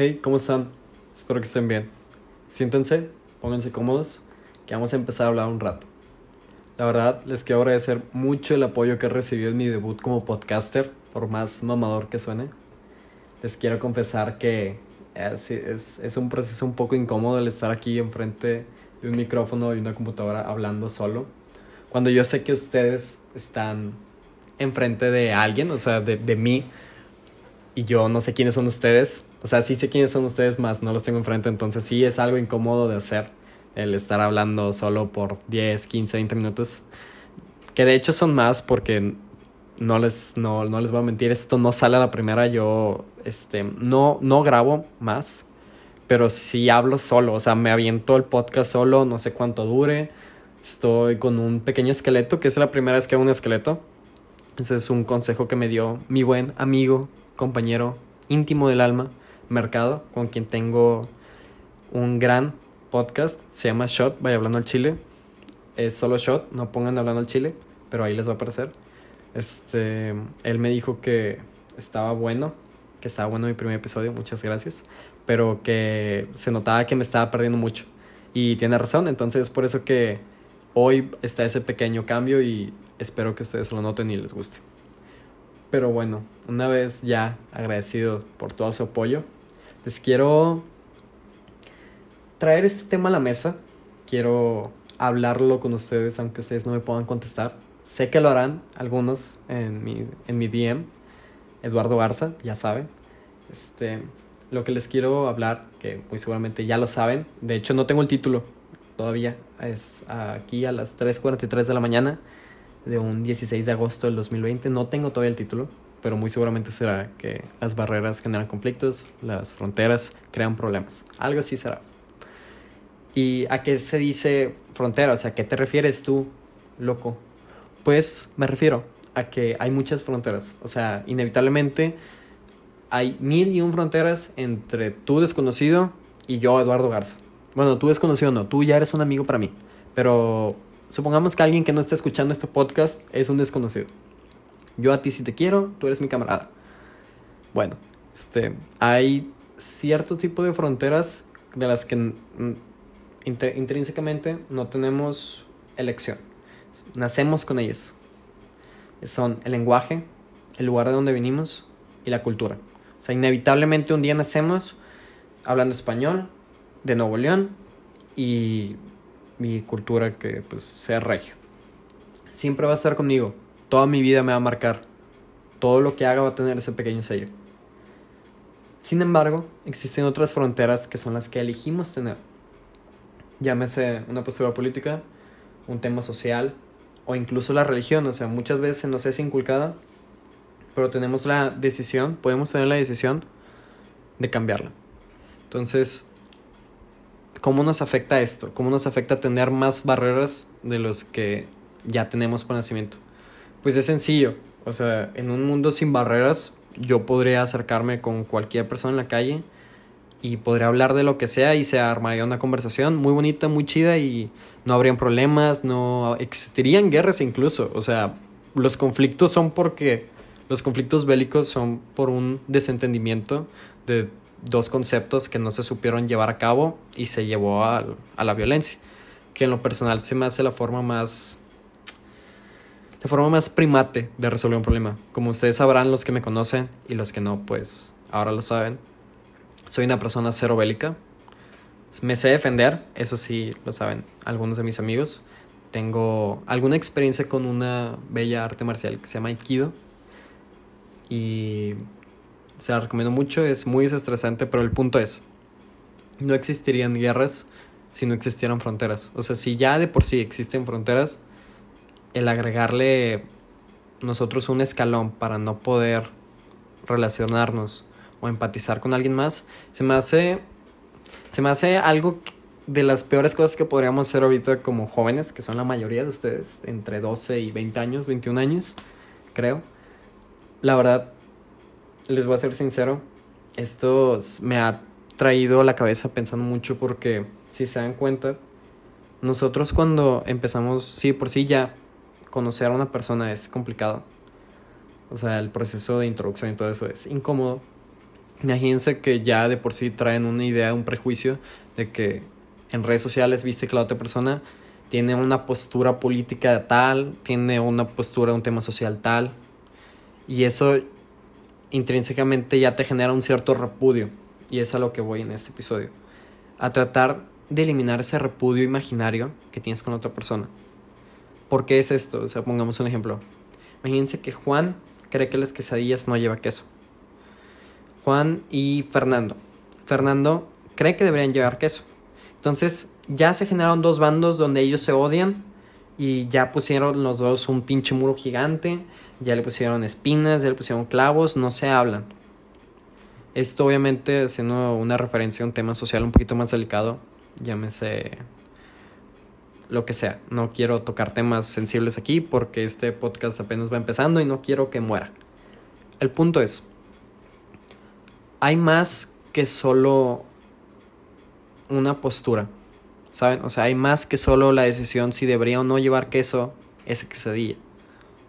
Hey, ¿cómo están? Espero que estén bien. Siéntense, pónganse cómodos, que vamos a empezar a hablar un rato. La verdad, les quiero agradecer mucho el apoyo que he recibido en mi debut como podcaster, por más mamador que suene. Les quiero confesar que es, es, es un proceso un poco incómodo el estar aquí enfrente de un micrófono y una computadora hablando solo. Cuando yo sé que ustedes están enfrente de alguien, o sea, de, de mí, y yo no sé quiénes son ustedes. O sea, sí sé quiénes son ustedes, más no los tengo enfrente, entonces sí es algo incómodo de hacer el estar hablando solo por 10, 15, 20 minutos. Que de hecho son más porque no les, no, no les voy a mentir, esto no sale a la primera, yo este, no, no grabo más, pero sí hablo solo, o sea, me aviento el podcast solo, no sé cuánto dure, estoy con un pequeño esqueleto, que es la primera vez que hago un esqueleto. Ese es un consejo que me dio mi buen amigo compañero íntimo del alma, Mercado, con quien tengo un gran podcast. Se llama Shot, vaya hablando al chile. Es solo Shot, no pongan hablando al chile, pero ahí les va a aparecer. Este, él me dijo que estaba bueno, que estaba bueno mi primer episodio, muchas gracias, pero que se notaba que me estaba perdiendo mucho. Y tiene razón, entonces es por eso que hoy está ese pequeño cambio y espero que ustedes lo noten y les guste. Pero bueno, una vez ya agradecido por todo su apoyo, les quiero traer este tema a la mesa. Quiero hablarlo con ustedes, aunque ustedes no me puedan contestar. Sé que lo harán algunos en mi, en mi DM, Eduardo Garza, ya saben. Este, lo que les quiero hablar, que muy seguramente ya lo saben, de hecho no tengo el título todavía, es aquí a las 3.43 de la mañana de un 16 de agosto del 2020. No tengo todavía el título, pero muy seguramente será que las barreras generan conflictos, las fronteras crean problemas. Algo así será. ¿Y a qué se dice frontera? O sea, ¿a qué te refieres tú, loco? Pues me refiero a que hay muchas fronteras. O sea, inevitablemente hay mil y un fronteras entre tú desconocido y yo, Eduardo Garza. Bueno, tú desconocido no, tú ya eres un amigo para mí. Pero supongamos que alguien que no está escuchando este podcast es un desconocido. Yo a ti sí te quiero, tú eres mi camarada. Bueno, este, hay cierto tipo de fronteras de las que intrínsecamente no tenemos elección. Nacemos con ellas. Son el lenguaje, el lugar de donde venimos y la cultura. O sea, inevitablemente un día nacemos hablando español de Nuevo León y mi cultura que pues sea regio. Siempre va a estar conmigo, toda mi vida me va a marcar, todo lo que haga va a tener ese pequeño sello. Sin embargo, existen otras fronteras que son las que elegimos tener. Llámese una postura política, un tema social o incluso la religión. O sea, muchas veces nos es inculcada, pero tenemos la decisión, podemos tener la decisión de cambiarla. Entonces, ¿Cómo nos afecta esto? ¿Cómo nos afecta tener más barreras de los que ya tenemos por nacimiento? Pues es sencillo. O sea, en un mundo sin barreras, yo podría acercarme con cualquier persona en la calle y podría hablar de lo que sea y se armaría una conversación muy bonita, muy chida y no habrían problemas, no existirían guerras incluso. O sea, los conflictos son porque los conflictos bélicos son por un desentendimiento de dos conceptos que no se supieron llevar a cabo y se llevó a, a la violencia, que en lo personal se me hace la forma más la forma más primate de resolver un problema. Como ustedes sabrán los que me conocen y los que no, pues ahora lo saben. Soy una persona cero bélica. Me sé defender, eso sí lo saben algunos de mis amigos. Tengo alguna experiencia con una bella arte marcial que se llama Aikido. Y se la recomiendo mucho, es muy desestresante, pero el punto es, no existirían guerras si no existieran fronteras. O sea, si ya de por sí existen fronteras, el agregarle nosotros un escalón para no poder relacionarnos o empatizar con alguien más, se me hace, se me hace algo de las peores cosas que podríamos hacer ahorita como jóvenes, que son la mayoría de ustedes, entre 12 y 20 años, 21 años, creo. La verdad, les voy a ser sincero, esto me ha traído a la cabeza pensando mucho porque si se dan cuenta, nosotros cuando empezamos, sí, por sí ya conocer a una persona es complicado. O sea, el proceso de introducción y todo eso es incómodo. Imagínense que ya de por sí traen una idea, un prejuicio de que en redes sociales viste que la otra persona tiene una postura política tal, tiene una postura, un tema social tal, y eso intrínsecamente ya te genera un cierto repudio, y es a lo que voy en este episodio, a tratar de eliminar ese repudio imaginario que tienes con otra persona. ¿Por qué es esto? O sea, pongamos un ejemplo. Imagínense que Juan cree que las quesadillas no lleva queso. Juan y Fernando. Fernando cree que deberían llevar queso. Entonces, ya se generaron dos bandos donde ellos se odian y ya pusieron los dos un pinche muro gigante, ya le pusieron espinas, ya le pusieron clavos, no se hablan. Esto obviamente haciendo una referencia a un tema social un poquito más delicado, llámese lo que sea. No quiero tocar temas sensibles aquí porque este podcast apenas va empezando y no quiero que muera. El punto es, hay más que solo una postura, ¿saben? O sea, hay más que solo la decisión si debería o no llevar queso esa quesadilla.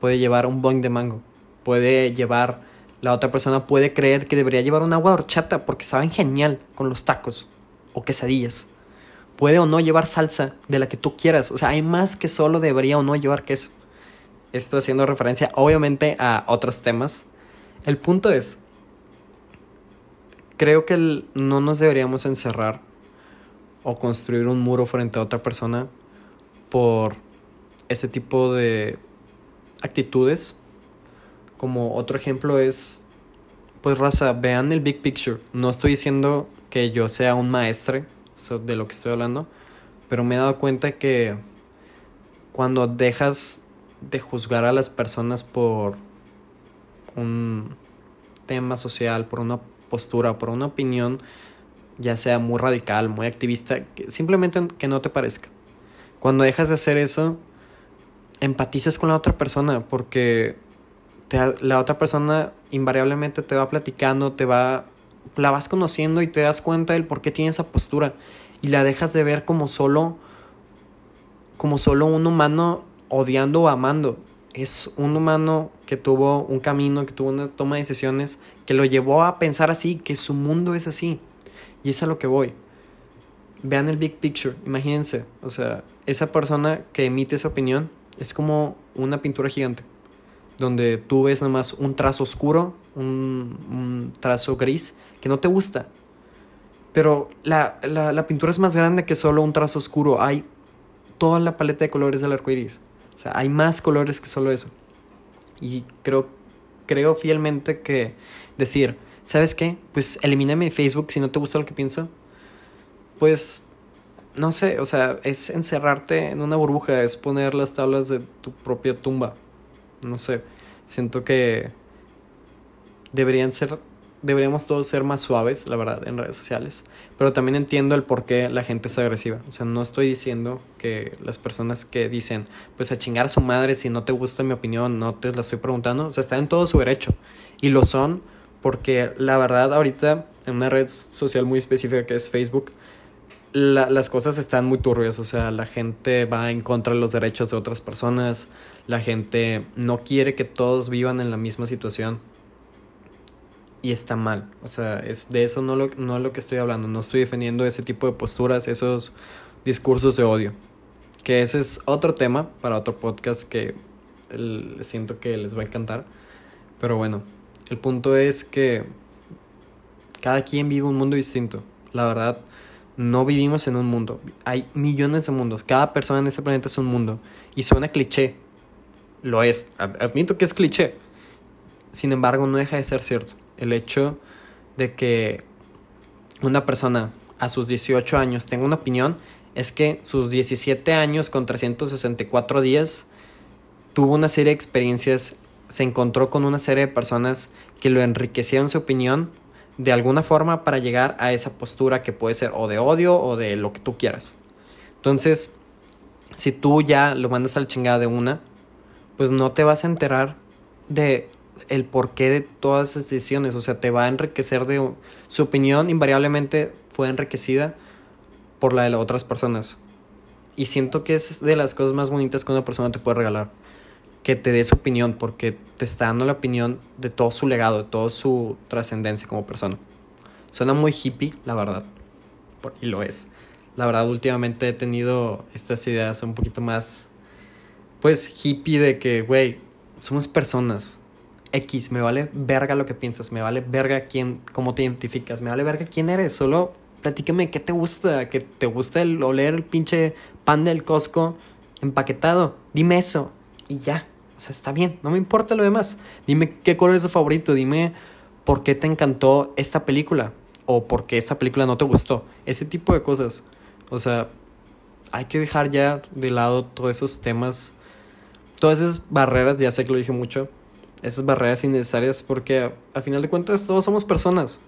Puede llevar un boing de mango, puede llevar, la otra persona puede creer que debería llevar un agua horchata porque saben genial con los tacos o quesadillas puede o no llevar salsa de la que tú quieras. O sea, hay más que solo debería o no llevar queso. Esto haciendo referencia obviamente a otros temas. El punto es, creo que no nos deberíamos encerrar o construir un muro frente a otra persona por ese tipo de actitudes. Como otro ejemplo es, pues raza, vean el big picture. No estoy diciendo que yo sea un maestre de lo que estoy hablando, pero me he dado cuenta que cuando dejas de juzgar a las personas por un tema social, por una postura, por una opinión, ya sea muy radical, muy activista, simplemente que no te parezca. Cuando dejas de hacer eso, empatizas con la otra persona porque la otra persona invariablemente te va platicando, te va la vas conociendo y te das cuenta del por qué tiene esa postura y la dejas de ver como solo como solo un humano odiando o amando. Es un humano que tuvo un camino, que tuvo una toma de decisiones, que lo llevó a pensar así, que su mundo es así. Y es a lo que voy. Vean el big picture, imagínense. O sea, esa persona que emite esa opinión es como una pintura gigante. Donde tú ves nada más un trazo oscuro, un, trazo gris, que no te gusta. Pero la, la, pintura es más grande que solo un trazo oscuro. Hay toda la paleta de colores del arco iris. O sea, hay más colores que solo eso. Y creo, creo fielmente que decir, ¿sabes qué? Pues elimíname Facebook si no te gusta lo que pienso. Pues, no sé, o sea, es encerrarte en una burbuja, es poner las tablas de tu propia tumba. No sé, siento que deberían ser deberíamos todos ser más suaves, la verdad, en redes sociales. Pero también entiendo el por qué la gente es agresiva. O sea, no estoy diciendo que las personas que dicen, pues a chingar a su madre si no te gusta mi opinión, no te la estoy preguntando. O sea, están en todo su derecho. Y lo son porque la verdad ahorita en una red social muy específica que es Facebook, las cosas están muy turbias. O sea, la gente va en contra de los derechos de otras personas. La gente no quiere que todos vivan en la misma situación y está mal. O sea, es, de eso no, lo, no es lo que estoy hablando. No estoy defendiendo ese tipo de posturas, esos discursos de odio. Que ese es otro tema para otro podcast que siento que les va a encantar. Pero bueno, el punto es que cada quien vive un mundo distinto. La verdad, no vivimos en un mundo. Hay millones de mundos. Cada persona en este planeta es un mundo. Y suena cliché. Lo es. Admito que es cliché. Sin embargo, no deja de ser cierto el hecho de que una persona a sus 18 años tenga una opinión es que sus 17 años con 364 días tuvo una serie de experiencias, se encontró con una serie de personas que lo enriquecieron su opinión de alguna forma para llegar a esa postura que puede ser o de odio o de lo que tú quieras. Entonces, si tú ya lo mandas a la chingada de una, pues no te vas a enterar de el porqué de todas esas decisiones. O sea, te va a enriquecer de... Su opinión invariablemente fue enriquecida por la de otras personas. Y siento que es de las cosas más bonitas que una persona te puede regalar. Que te dé su opinión, porque te está dando la opinión de todo su legado, de toda su trascendencia como persona. Suena muy hippie, la verdad, y lo es. La verdad, últimamente he tenido estas ideas un poquito más, pues, hippie de que, güey, somos personas. X, me vale verga lo que piensas, me vale verga quién, cómo te identificas, me vale verga quién eres, solo platícame qué te gusta, que te gusta el oler el pinche pan del Costco empaquetado, dime eso y ya, o sea, está bien, no me importa lo demás, dime qué color es tu favorito, dime por qué te encantó esta película o por qué esta película no te gustó, ese tipo de cosas, o sea, hay que dejar ya de lado todos esos temas, todas esas barreras, ya sé que lo dije mucho, esas barreras innecesarias porque a, final de cuentas todos somos personas.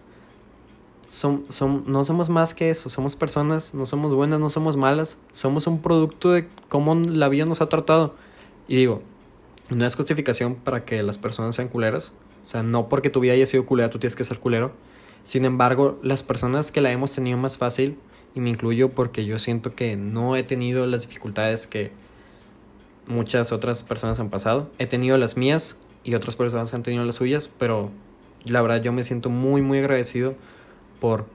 Son, son, no somos más que eso, somos personas, no somos buenas, no somos malas, somos un producto de cómo la vida nos ha tratado. Y digo, no es justificación para que las personas sean culeras, o sea, no porque tu vida haya sido culera tú tienes que ser culero. Sin embargo, las personas que la hemos tenido más fácil, y me incluyo porque yo siento que no he tenido las dificultades que muchas otras personas han pasado, he tenido las mías, y otras personas han tenido las suyas, pero la verdad yo me siento muy, muy agradecido por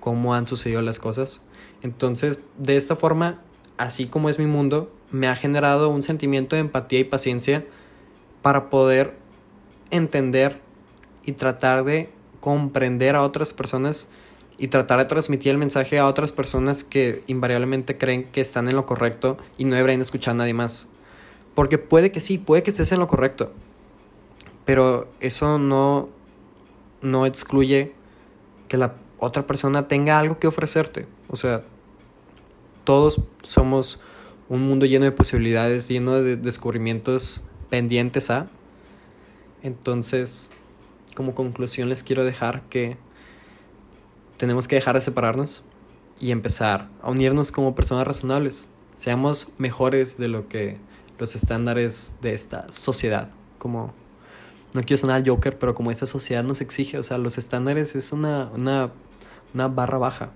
cómo han sucedido las cosas. Entonces, de esta forma, así como es mi mundo, me ha generado un sentimiento de empatía y paciencia para poder entender y tratar de comprender a otras personas y tratar de transmitir el mensaje a otras personas que invariablemente creen que están en lo correcto y no deberían escuchar a nadie más. Porque puede que sí, puede que estés en lo correcto, pero eso no, no excluye que la otra persona tenga algo que ofrecerte. O sea, todos somos un mundo lleno de posibilidades, lleno de descubrimientos pendientes a. Entonces, como conclusión les quiero dejar que tenemos que dejar de separarnos y empezar a unirnos como personas razonables. Seamos mejores de lo que los estándares de esta sociedad, como no quiero sonar al Joker, pero como esta sociedad nos exige, o sea, los estándares es una, una, una barra baja.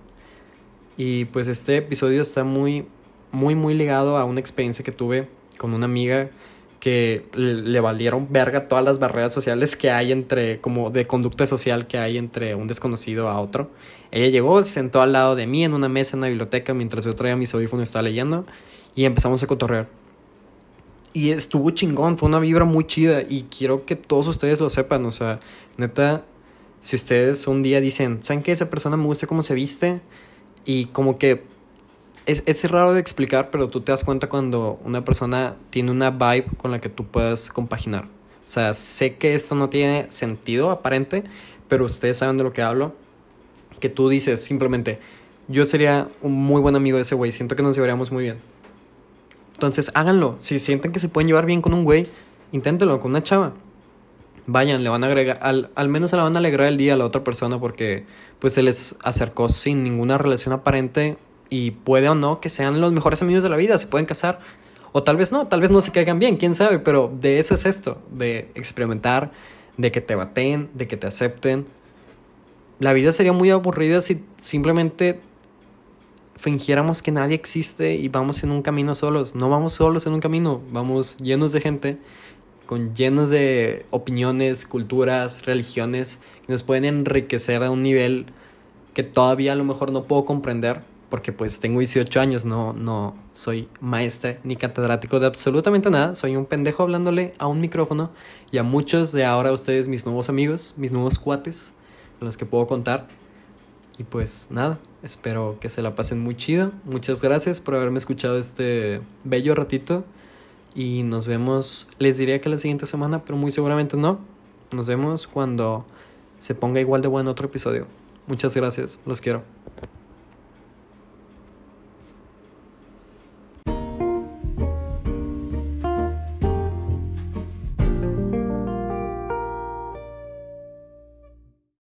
Y pues este episodio está muy, muy, muy ligado a una experiencia que tuve con una amiga que le valieron verga todas las barreras sociales que hay entre, como de conducta social que hay entre un desconocido a otro. Ella llegó, se sentó al lado de mí en una mesa en la biblioteca mientras yo traía mis audífonos estaba leyendo y empezamos a cotorrear. Y estuvo chingón, fue una vibra muy chida y quiero que todos ustedes lo sepan, o sea, neta, si ustedes un día dicen, ¿saben qué? Esa persona me gusta cómo se viste y como que es, es raro de explicar, pero tú te das cuenta cuando una persona tiene una vibe con la que tú puedas compaginar. O sea, sé que esto no tiene sentido aparente, pero ustedes saben de lo que hablo. Que tú dices simplemente, yo sería un muy buen amigo de ese güey, siento que nos llevaríamos muy bien. Entonces háganlo. Si sienten que se pueden llevar bien con un güey, inténtenlo con una chava. Vayan, le van a agregar, al, al menos se le van a alegrar el día a la otra persona porque pues se les acercó sin ninguna relación aparente y puede o no que sean los mejores amigos de la vida, se pueden casar. O tal vez no, tal vez no se caigan bien, quién sabe, pero de eso es esto, de experimentar, de que te baten, de que te acepten. La vida sería muy aburrida si simplemente fingiéramos que nadie existe y vamos en un camino solos. No vamos solos en un camino, vamos llenos de gente, con llenos de opiniones, culturas, religiones, que nos pueden enriquecer a un nivel que todavía a lo mejor no puedo comprender, porque pues tengo 18 años, no, no soy maestre ni catedrático de absolutamente nada, soy un pendejo hablándole a un micrófono y a muchos de ahora ustedes, mis nuevos amigos, mis nuevos cuates, con los que puedo contar. Y pues nada, espero que se la pasen muy chido. Muchas gracias por haberme escuchado este bello ratito. Y nos vemos, les diría que la siguiente semana, pero muy seguramente no. Nos vemos cuando se ponga igual de bueno otro episodio. Muchas gracias, los quiero.